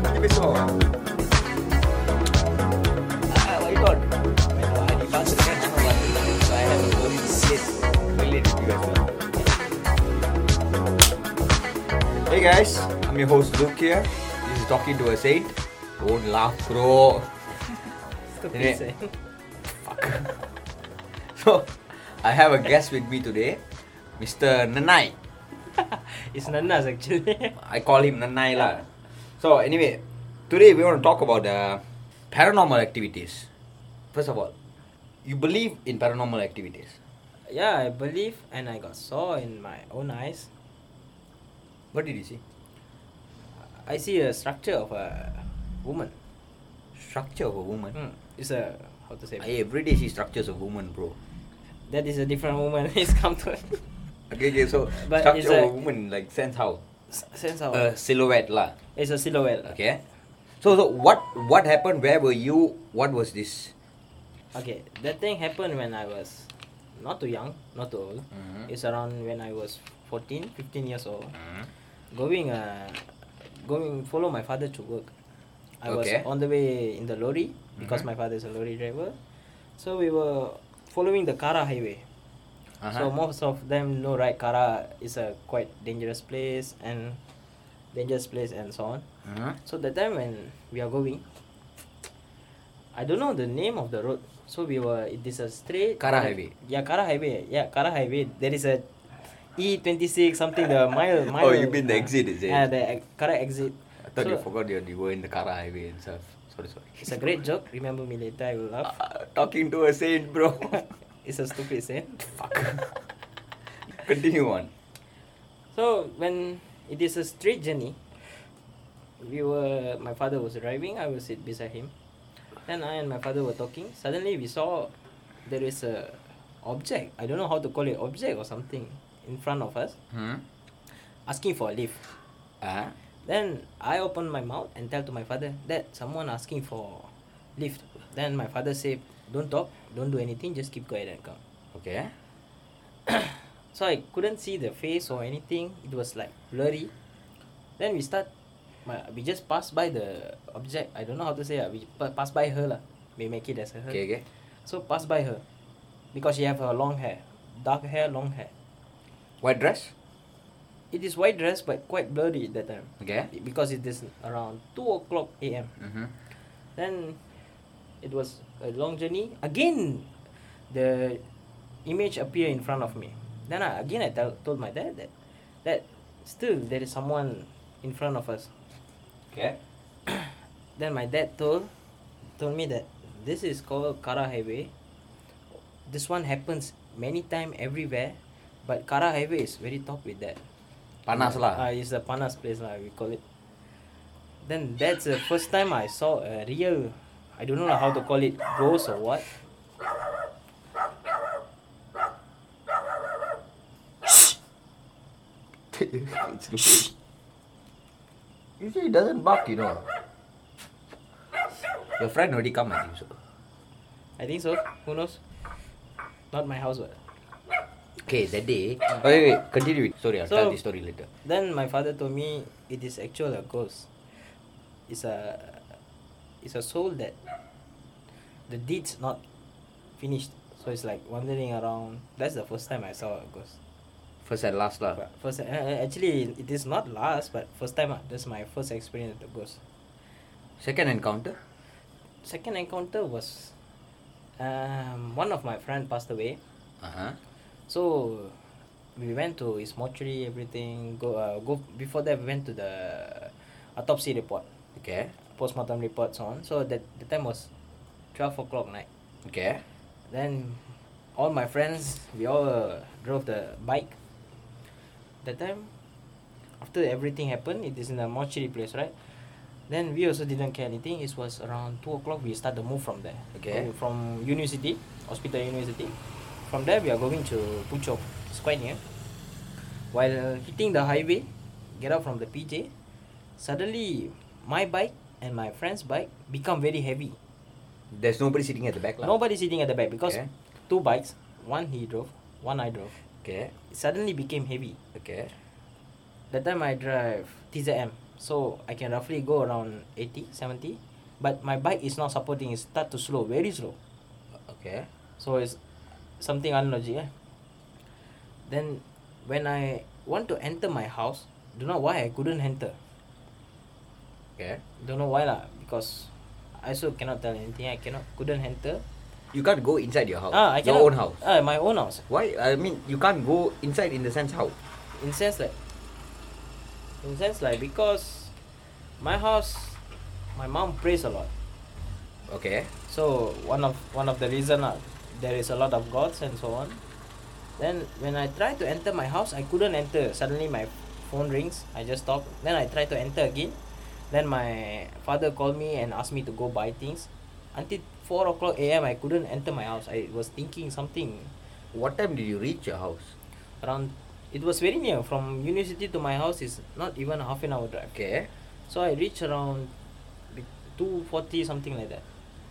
tujuh besok. Ah, why not? When I dibahas dengan nama baru, so I have a very late, very late guys. Hey guys, I'm your host Luke here. This is talking to a saint. Don't laugh, bro. Stupid. Fuck. so, I have a guest with me today, Mr. Nanai. It's nanas actually. I call him Nanai lah. So anyway, today we want to talk about the paranormal activities. First of all, you believe in paranormal activities. yeah, I believe and I got saw in my own eyes. What did you see? I see a structure of a woman. Structure of a woman. Hmm. It's a how to say I every day see structures of woman, bro. that is a different woman. It's come to Okay, okay. So But structure of a woman, like sense how? S- sense of A silhouette lah. It's a silhouette. Okay. So so what what happened? Where were you? What was this? Okay, that thing happened when I was not too young, not too old. Mhm. It's around when I was 14, 15 years old. Mhm. Going uh going follow my father to work. I Okay. was on the way in the lorry because Mhm. my father is a lorry driver. So we were following the Karak highway. So Uh-huh. most of them know right Karak is a quite dangerous place and dangerous place and so on. Mhm. So the time when we are going, I don't know the name of the road. So we were it is a straight Karak highway. Yeah, Karak highway. Yeah, Karak highway. There is a E twenty six something the mile mile. Oh, you mean the exit, is it? Yeah, the Karak exit. I thought you forgot you, you were in the Karak highway and stuff. Sorry, sorry. It's a great joke. Remember me later. I will laugh. Uh, talking to a saint, bro. it's a stupid saint. Fuck. Continue on. So when it is a straight journey, we were my father was driving, I was sit beside him. Then I and my father were talking. Suddenly we saw there is a object. I don't know how to call it object or something in front of us, Hmm. asking for a lift. Uh, Then I opened my mouth and tell to my father that someone asking for lift. Then my father said, Don't talk, don't do anything, just keep quiet and come. okay. So I couldn't see the face or anything. It was like blurry. Then we start. My, we just pass by the object. I don't know how to say. Uh, we pass by her lah. We make it as a her. Okay, okay. So pass by her, because she have her long hair, dark hair, long hair. White dress? It is white dress but quite blurry at that time. Okay. Because it is around two o'clock a.m. Mm-hmm. Then it was a long journey. Again, the image appear in front of me. Then I, again I tell, told my dad that that still there is someone in front of us. Okay. Then my dad told told me that this is called Kara Highway. This one happens many time everywhere, but Kara Highway is very top with that. Panas lah. Uh, it's a panas place lah, we call it. Then that's the first time I saw a real, I don't know how to call it, ghost or what. Usually it doesn't bark, you know. Your friend already come, I think so. I think so. Who knows? Not my house. but. Okay, that day. Oh, wait, wait. Continue. Sorry, I'll So- tell the story later. Then my father told me it is actual a ghost. It's a, it's a soul that the deeds not finished. So it's like wandering around. That's the first time I saw a ghost. First and last lah. First, uh, uh, actually, it is not last, but first time. Uh, that's my first experience with the ghost. Second encounter? Second encounter was, um, one of my friend passed away. Uh-huh. So we went to his mortuary, everything. Go, uh, go. Before that, we went to the autopsy report, Okay. postmortem report, so on. So that the time was twelve o'clock night. Okay. Then all my friends, we all uh, drove the bike. That time, after everything happened, it is in a mortuary place, right? Then we also didn't care anything. It was around two o'clock. We start the move from there. Okay. Uh, From university, hospital university. From there, we are going to Puchong. It's quite near. While hitting the highway, get out from the PJ, suddenly my bike and my friend's bike become very heavy. There's nobody sitting at the back lah. Nobody sitting at the back because Okay. two bikes, one he drove, one I drove. Okay. It suddenly became heavy. Okay. That time I drive TZM. so I can roughly go around 80, 70. But my bike is not supporting. It start to slow, very slow. Okay. So it's something unlogic. Eh? Then when I want to enter my house, don't know why I couldn't enter. Okay. Don't know why lah. Because I also cannot tell anything. I cannot couldn't enter. You can't go inside your house. Ah, I your cannot. own house. Ah, my own house. Why? I mean, you can't go inside in the sense how? In sense like, in sense like because my house, my mom prays a lot. Okay. So one of one of the reason lah, there is a lot of gods and so on. Then when I try to enter my house, I couldn't enter. Suddenly my phone rings. I just stop. Then I try to enter again. Then my father called me and asked me to go buy things. Until four o'clock a.m. I couldn't enter my house. I was thinking something What time did you reach your house? around. It was very near from university to my house is not even half an hour drive. Okay. So I reached around two forty something like that.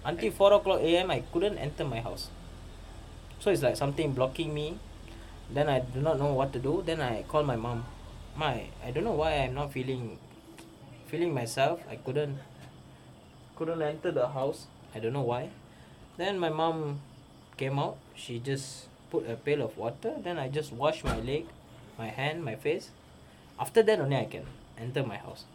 Until four o'clock a.m. I couldn't enter my house. So it's like something blocking me. Then I do not know what to do. Then I call my mom. My I don't know why I'm not feeling feeling myself. I couldn't couldn't enter the house. I don't know why. Then my mom came out. She just put a pail of water. Then I just wash my leg, my hand, my face. After that only I can enter my house.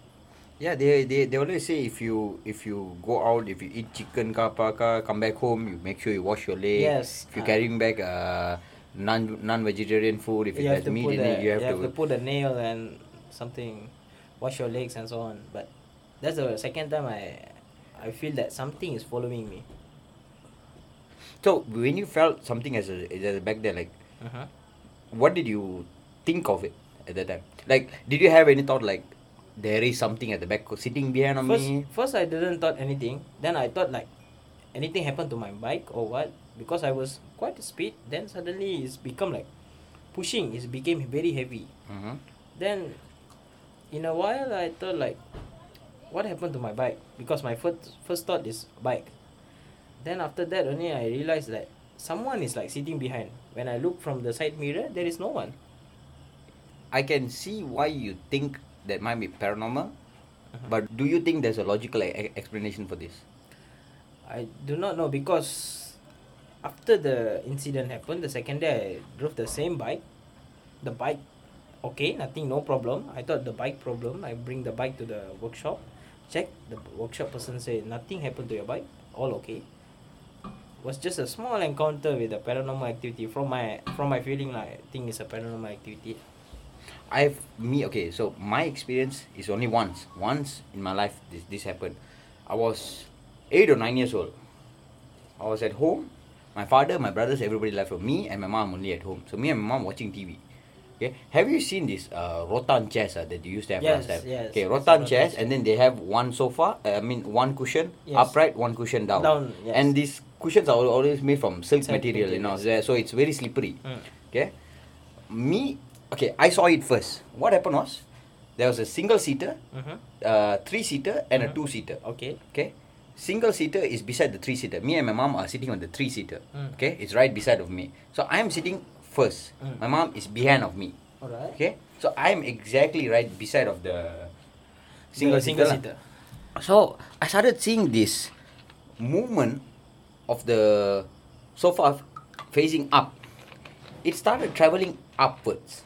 Yeah, they, they they always say if you if you go out, if you eat chicken ka apa ka, come back home, you make sure you wash your leg. Yes, If you're uh, carrying back uh, non non vegetarian food, if it you has have to meat in the, it, you have, to. put a nail and something, wash your legs and so on. But that's the second time I, I feel that something is following me. So when you felt something as a, as a back there, like Uh-huh. what did you think of it at that time? Like, did you have any thought like there is something at the back sitting behind on First, me? first I didn't thought anything. Then I thought like anything happened to my bike or what because I was quite speed. Then suddenly it's become like pushing. It became very heavy. Mm-hmm. Then in a while I thought like what happened to my bike? Because my first first thought is bike. Then after that only I realized that someone is like sitting behind. When I look from the side mirror there is no one. I can see why you think that might be paranormal, Uh-huh. but do you think there's a logical e- explanation for this? I do not know because after the incident happened the second day I drove the same bike. The bike okay nothing no problem. I thought the bike problem. I bring the bike to the workshop check the workshop person said nothing happened to your bike all okay was just a small encounter with a paranormal activity from my from my feeling like I think it's a paranormal activity I've me okay. So my experience is only once. Once in my life, this this happened. I was eight or nine years old. I was at home. My father, my brothers, everybody left. Me and my mom only at home. So me and my mom watching TV. Okay. Have you seen this uh, rotan chairs uh, that you used to have Yes, last time? yes. Okay, rotan chairs, chair. and then they have one sofa. Uh, I mean, one cushion Yes. upright, one cushion down. Down, yes. And these cushions are always made from silk, Silk material, you know. So it's very slippery. Mm. Okay. Me, okay, I saw it first. What happened was there was a single seater, Mhm. uh, three seater, and a Mhm. two seater. okay Okay. Single seater is beside the three seater. Me and my mom are sitting on the three seater. Mm. Okay, it's right beside of me. So I am sitting first. Mm. My mom is behind of me. alright Okay. So I am exactly right beside of the single single, single seater. So I started seeing this movement of the sofa facing up. It started traveling upwards.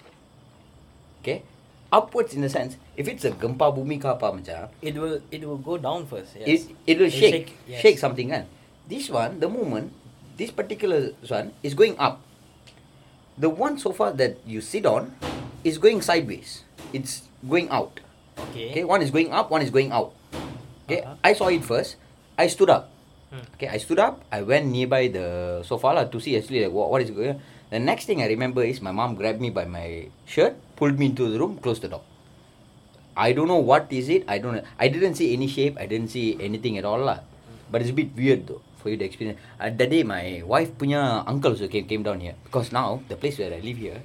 Okay, upwards in the sense if it's a gempa bumi ke apa macam, it will it will go down first yes it it will It'll shake shake, shake, something kan. This one, the movement, this particular one is going up. The one sofa that you sit on is going sideways. It's going out. okay Okay, one is going up, one is going out. Okay, Uh-huh. I saw it first. I stood up. Hmm. Okay, I stood up. I went nearby the sofa lah to see actually like what, what is going on. The next thing I remember is my mom grabbed me by my shirt, pulled me into the room, closed the door. I don't know what is it. I don't know. I didn't see any shape. I didn't see anything at all lah. But it's a bit weird though for you to experience. Uh, that day my wife punya uncle also came, came down here because now the place where I live here,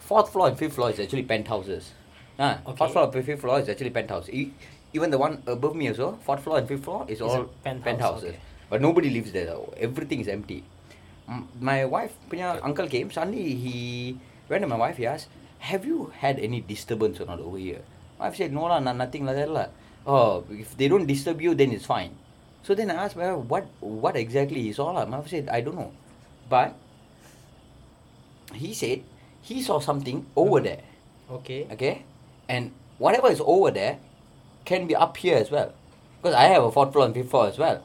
fourth floor and fifth floor is actually penthouses. Ah, Okay. fourth floor and fifth floor is actually penthouse. E- even the one above me also, fourth floor and fifth floor is Is all penthouse, penthouses. okay. But nobody lives there. Though. Everything is empty. M- my wife punya uncle came. Suddenly he went to my wife. He asked, "Have you had any disturbance or not over here?" My wife said, no lah, no- nothing like that lah. Oh, if they don't disturb you, then it's fine. So then I asked my what, what exactly he saw lah? My wife said, I don't know. But he said he saw something over there. Okay. Okay? And whatever is over there can be up here as well. Because I have a fourth floor and fifth floor as well.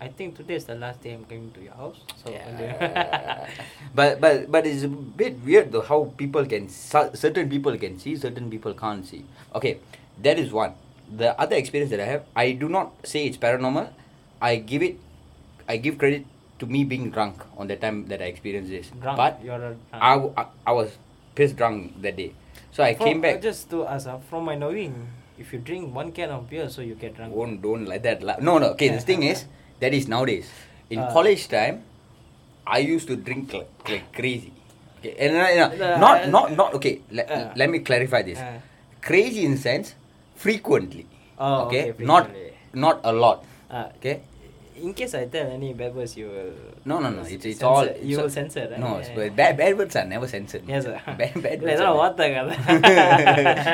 I think today is the last day I'm coming to your house. So Yeah. but but but it's a bit weird though how people can certain people can see certain people can't see okay that is one the other experience that i have i do not say it's paranormal i give it i give credit to me being drunk on the time that i experienced this drunk. but you're a, I, w- I- I was pissed drunk that day so i From- came uh, back just to ask, uh, from my knowing, if you drink one can of beer, so you get drunk. don't don't like that la- no no okay the thing is that is nowadays in Uh. college time i used to drink like, like crazy okay and uh, Uh, not uh, not not okay let, uh. let me clarify this Uh. crazy in sense frequently Oh, okay, not frequently. not a lot Uh, okay in case I tell any bad words, you will. no no no it's, it's censor- all You it's will all- censor, right? no Yeah, it's, yeah. bad, bad words are never censored Yes, sir. bad, bad இல்ல, words இதெல்லாம் are வார்த்தை கதை.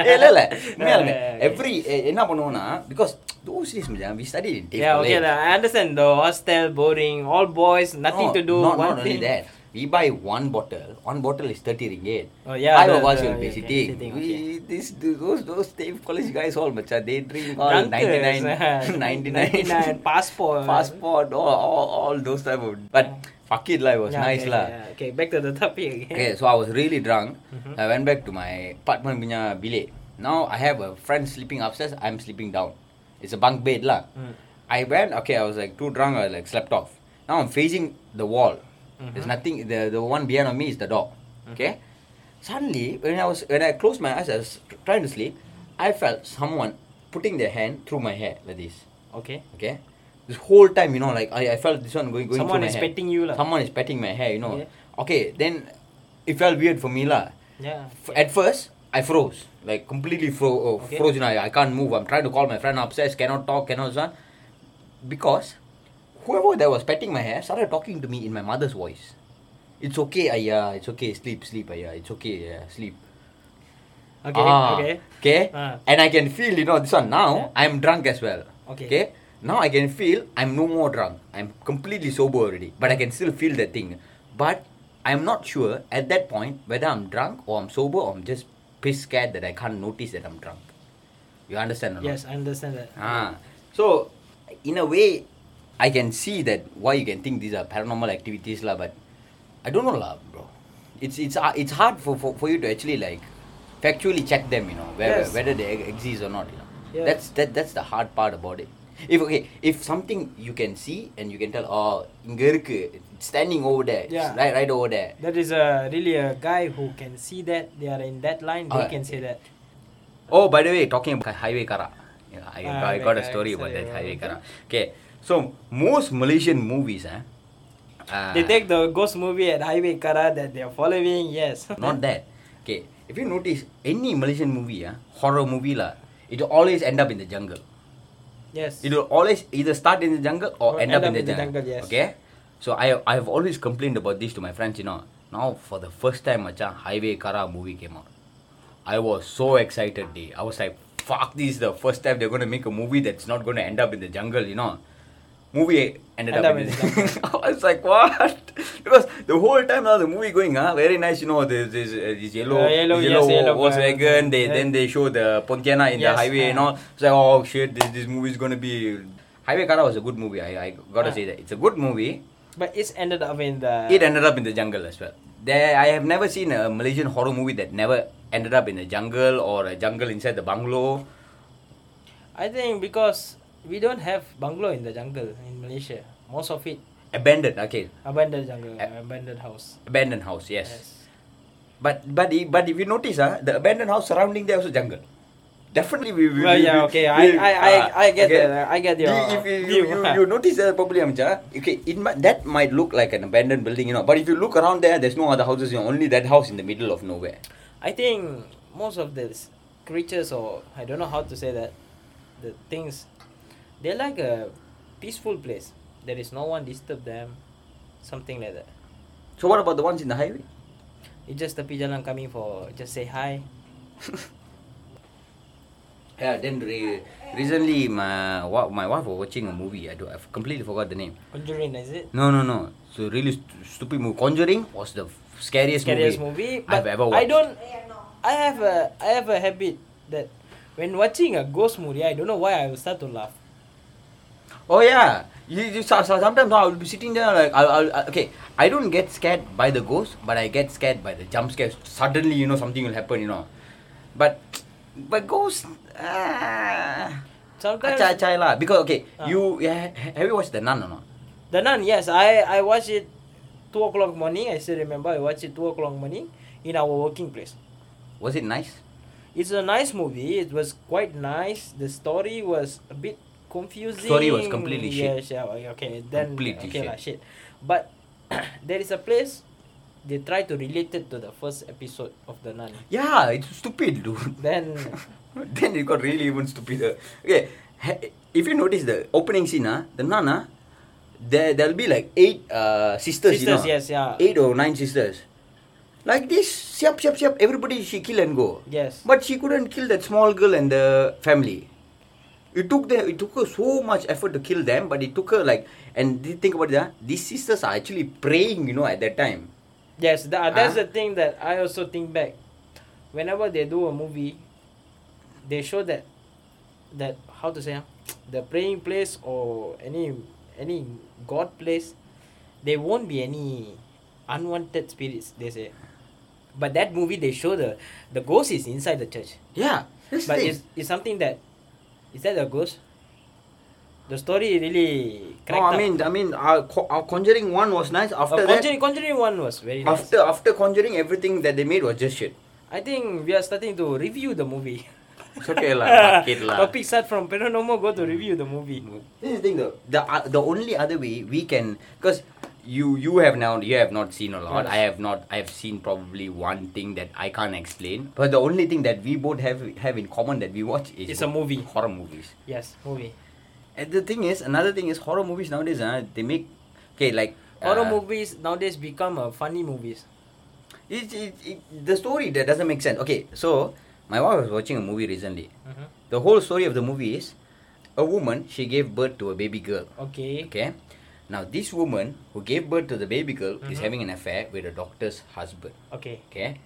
ஏய், இல்ல இல்ல உண்மையாலுமே Yeah, yeah, yeah. every eh, என்ன பண்ணுவோம்னா because those days மச்சான், we studied in TAFE Yeah, okay, college. lah, I understand. The hostel, boring, all boys, nothing No, to do. Not, one not only thing. that. We buy one bottle. One bottle is 30 ringgit. Oh, yeah, Five the- of us will be sitting. We, this, those, those TAFE college guys all, macha, they drink all Drunkers, 99, 99, 99, passport. passport, all, all, all those type of. But fuck it, lah, it was Yeah, nice, okay, lah. yeah, Okay, back to the topic again. Okay, so I was really drunk. Mhm. I went back to my apartment punya bilik. Now I have a friend sleeping upstairs. I'm sleeping down. It's a bunk bed lah. Mm. I went. Okay, I was like too drunk. I like slept off. Now I'm facing the wall. There's Mhm. nothing. The the one behind of me is the door. Okay. Suddenly, when I was when I closed my eyes, I was trying to sleep. I felt someone putting their hand through my hair like this. Okay. Okay. This whole time, you know, like I, I felt this one going going Someone through my is hair. petting you lah. Someone is petting my hair, you know. Yeah. Okay, then it felt weird for me lah. Yeah. F- At first, I froze, like completely fro- oh, Okay. froze. You know, I, I can't move. I'm trying to call my friend upstairs, cannot talk, cannot son. Because whoever that was petting my hair started talking to me in my mother's voice. It's okay, Aya. It's okay. Sleep, sleep, Aya. It's okay. Yeah, sleep. Okay. Ah, Okay. Okay. Ah. And I can feel, you know, this one now. Yeah. I'm drunk as well. Okay. Okay. Now I can feel I'm no more drunk. I'm completely sober already. But I can still feel that thing. But I'm not sure at that point whether I'm drunk or I'm sober or I'm just pissed scared that I can't notice that I'm drunk. You understand or not? Yes, I understand that. Ah. So in a way I can see that why you can think these are paranormal activities lah, but I don't know lah, bro. It's it's uh, it's hard for, for, for you to actually like factually check them, you know, whether yes. whether they exist or not. You know, that's that that's the hard part about it. If okay, if something you can see and you can tell, oh, it's standing over there, yeah. right, right over there. That is a really a guy who can see that they are in that line. They uh, can say that. Oh, by the way, talking about highway karak, you know, I, uh, I ah, got a story about that highway karak. Okay so most Malaysian movies, eh, uh, They take the ghost movie at Highway Karak that they are following. Yes. not that. Okay, if you notice any Malaysian movie, ah, horror movie lah, it will always end up in the jungle. yes. It will always either start in the jungle or, Or end, up, in the, jungle. jungle, yes. Okay, so I I have always complained about this to my friends. You know, now for the first time, macam Highway Karak movie came out. I was so excited, day. I was like, fuck, this is the first time they're gonna make a movie that's not gonna end up in the jungle. You know, movie ended End up, in the the. I was like, what? because the whole time now the movie going, ah, very nice. You know, there's this, uh, this yellow, Uh, yellow, this yes, yellow, yellow Volkswagen. car. They Yeah. then they show the Pontianak in the Yes, highway and uh. all. It's like, oh shit, this this movie is gonna be. Highway Karak was a good movie. I, I gotta Ah. say that it's a good movie. But it's ended up in the. It ended up in the jungle as well. There, I have never seen a Malaysian horror movie that never ended up in the jungle or a jungle inside the bungalow. I think because we don't have bungalow in the jungle in Malaysia. Most of it Abandoned, okay, abandoned jungle, A- abandoned house. abandoned house, yes. But but i- but if you notice, ah, the abandoned house surrounding there also jungle. Definitely, we. we Well, we- yeah, we- okay. I, we- I, I, ah, I get okay. that. I get your. If you, you, you, you notice that probably Amja, okay, it might, that might look like an abandoned building, you know. But if you look around there, there's no other houses, you know, only that house in the middle of nowhere. I think most of the s- creatures, or I don't know how to say that, the things, they're like a peaceful place. There is no one disturb them, something like that. So what about the ones in the highway? It's just tepi jalan coming for just say hi. Yeah, then re- recently my wa- my wife was watching a movie. I do I completely forgot the name. Conjuring, is it? No, no, no. So really st- stupid movie. Conjuring was the scariest, Scariest movie, movie. I've ever watched. I don't. Oh, I have a I have a habit that when watching a ghost movie, I don't know why I will start to laugh. Oh yeah. You, you so, so sometimes I will be sitting there like I'll, I'll okay. I don't get scared by the ghost, but I get scared by the jump scares. Suddenly, you know, something will happen. You know, but but ghost. Ah, acai acai lah. Because okay, Ah. you yeah, have you watched the Nun or not? the nun, yes, I I watch it two o'clock morning. I still remember I watched it two o'clock morning in our working place. Was it nice? It's a nice movie. It was quite nice. The story was a bit confusing. Story was completely shit. yes, Yeah, okay. Then Completely okay shit. lah, shit. But there is a place they try to relate it to the first episode of the Nun. Yeah, it's stupid, dude. Then then it got really even stupider. Okay, if you notice the opening scene, ah, the nun, ah, there there'll be like eight uh, sisters, you know, yes, yeah. eight or nine sisters. Like this, siap siap siap, everybody she kill and go. Yes. But she couldn't kill that small girl and the family. It took the it took her so much effort to kill them, but it took her like and think about that. These sisters are actually praying, you know, at that time. Yes, tha- that's Ah. the thing that I also think back. Whenever they do a movie, they show that that how to say ah, the praying place or any any god place, there won't be any unwanted spirits. They say, but that movie they show the the ghost is inside the church. Yeah, but it's, it's something that is that a ghost? The story really No, cracked I mean, I mean, our, Co- our Conjuring one was nice. up. After Uh, that, Conjuring, Conjuring one was very nice. after after Conjuring, everything that they made was just shit. I think we are starting to review the movie. It's okay lah, it lah. Topic start from paranormal, go to review the movie. This is the thing though. The uh, the only other way we can, because you you have now you have not seen a lot. Yes. I have not. I have seen probably one thing that I can't explain. But the only thing that we both have have in common that we watch is It's a movie. horror movies. Yes, movie. And the thing is, another thing is horror movies nowadays. Uh, they make okay like Horror uh, movies nowadays become uh, funny movies. It, it, it, the story that doesn't make sense. Okay, so my wife was watching a movie recently. Mhm. The whole story of the movie is a woman she gave birth to a baby girl. Okay. Okay, now this woman who gave birth to the baby girl is Mhm. having an affair with a doctor's husband. Okay. Okay,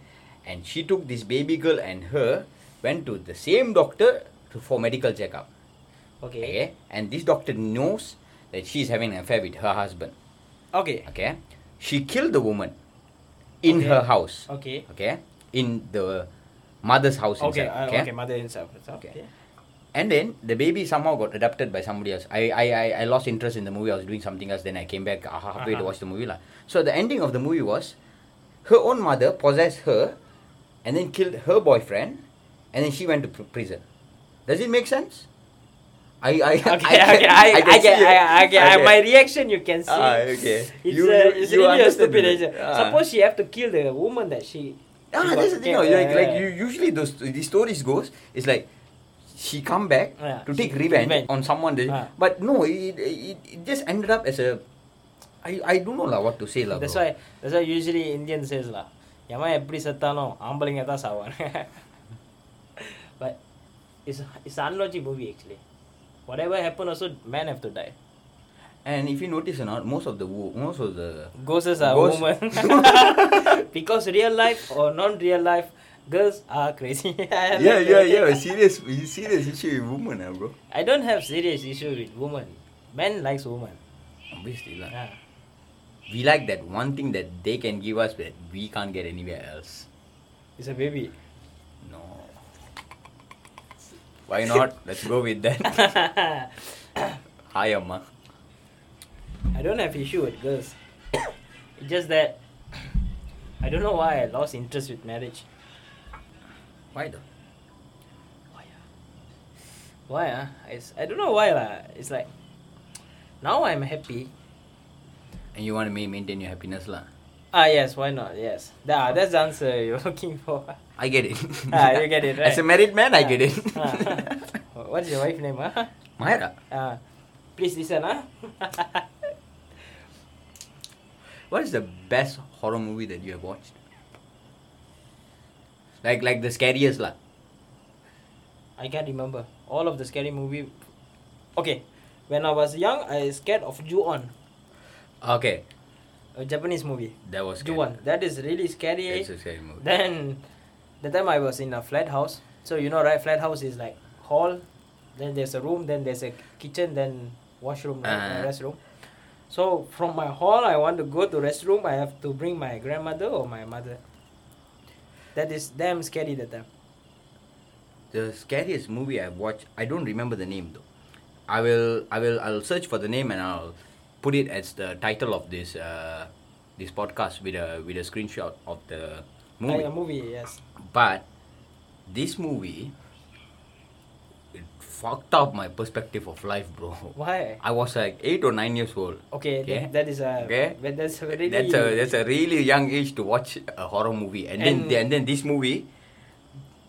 and she took this baby girl and her went to the same doctor to, for medical checkup. Okay. Okay, and this doctor knows that she is having an affair with her husband. Okay. Okay, she killed the woman in Okay. her house. Okay. okay in the mother's house Okay. inside, uh, okay? okay. Mother himself. Okay. Okay. And then the baby somehow got adopted by somebody else I, I i i lost interest in the movie i was doing something else then i came back uh, halfway to Uh-huh. watch the movie lah. so the ending of the movie was her own mother possessed her and then killed her boyfriend and then she went to pr- prison does it make sense i i Okay. I Okay. I, I, can get. I, I get. Okay. My reaction you can see. Ah, okay. It's, You- you- it's you really a stupid reason. Ah. Suppose she have to kill the woman that she. Ah, she that's the thing. No, like, like you usually those the stories goes it's like she come back Yeah, to she- take revenge, revenge. on someone. That, Ah. But no, it, it it just ended up as a. I I don't know lah what to say lah. That's bro. why. That's why usually Indian says lah. எவன் எப்படி செத்தாலும் ஆம்பளைங்க தான் சாவான் but it's it's an unlogic movie actually whatever happen also men have to die And if you notice or not, most of the wo- most of the ghosts are Ghosts- women because real life or non real life girls are crazy yeah yeah yeah serious serious issue with women ah bro. I don't have serious issue with women men likes women Obviously lah. yeah. We like that one thing that they can give us that we can't get anywhere else. it's a baby No. Why not? Let's go with that. Hi Amma. I don't have issue with girls. it's just that I don't know why I lost interest with marriage. Why though? Why ah? It's, I don't know why lah. It's like now I'm happy. And you want to maintain your happiness lah. Ah yes, why not? Yes. That, that's the answer you're looking for. I get it. Ah, you get it, right? As a married man, I Ah. get it. Ah. What's your wife name? Ah? Myra, Ah. Please listen ah. what is the best horror movie that you have watched? Like like the scariest lah. I can't remember all of the scary movie. Okay, when I was young, I scared of Ju-on, Okay, a Japanese movie. that was scary. Ju-on, that is really scary. It's a scary movie. Then, the time I was in a flat house. So you know, right? Flat house is like hall, then there's a room, then there's a kitchen, then washroom, right? Uh. Restroom. So from my hall, I want to go to restroom. I have to bring my grandmother or my mother. That is damn scary that time. The scariest movie I've watched, I don't remember the name though. I will, I will, I'll search for the name and I'll put it as the title of this, uh, this podcast with a with a screenshot of the movie. Like movie, yes. But this movie, fucked up my perspective of life, bro. Why? I was like eight or nine years old. Okay, Okay. That, that is a. Okay. That's a really. That's a that's a really young age to watch a horror movie, and, And- then and then this movie,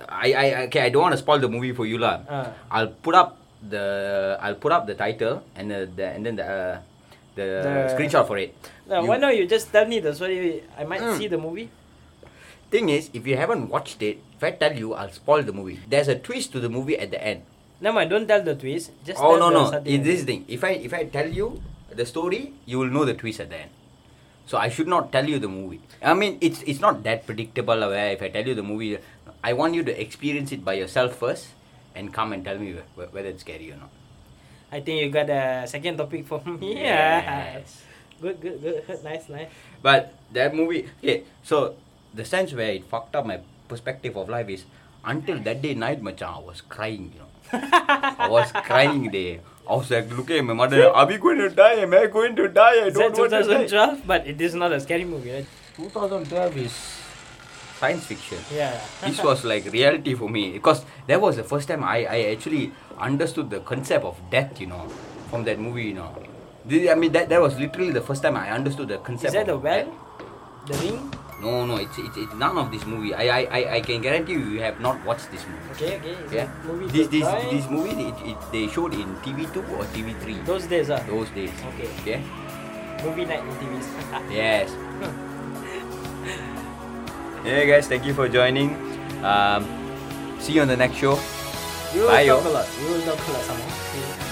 I I okay I don't want to spoil the movie for you lah. Uh, I'll put up the I'll put up the title and the, the and then the uh, the, The- screenshot for it. now, You- why not you just tell me the story? I might Mm. see the movie. Thing is, if you haven't watched it, if I tell you, I'll spoil the movie. There's a twist to the movie at the end. No, I don't tell the twist. Just oh no no! It's this thing. If I if I tell you the story, you will know the twist at the end. So I should not tell you the movie. I mean, it's it's not that predictable. Where eh, if I tell you the movie, I want you to experience it by yourself first, and come and tell me wh- whether it's scary or not. I think you got a second topic for me. Yes. good, good, good. Nice, nice. But that movie, okay. So the sense where it fucked up my perspective of life is until that day night, macam I was crying. You know, I was crying there. I was like look at my mother. Are we going to die? Am I going to die? I don't want to die. 2012? But it is not a scary movie, right? 2012 is science fiction. Yeah. This was like reality for me because that was the first time I, I actually understood the concept of death, you know, from that movie, you know. This- I mean, that, that was literally the first time I understood the concept Is that the well? death. The ring? No, no, it's, it's, it's none of this movie. I, I, I, I can guarantee you, you have not watched this movie. Okay, okay. Yeah, movie this this this movie it, it, they showed in TV two or TV three. Those days, ah. Those days. Okay. Okay. Movie night in TVs. Yes. hey guys, thank you for joining. Um, see you on the next show. we will Bye, yo. a lot. We will talk a lot some more.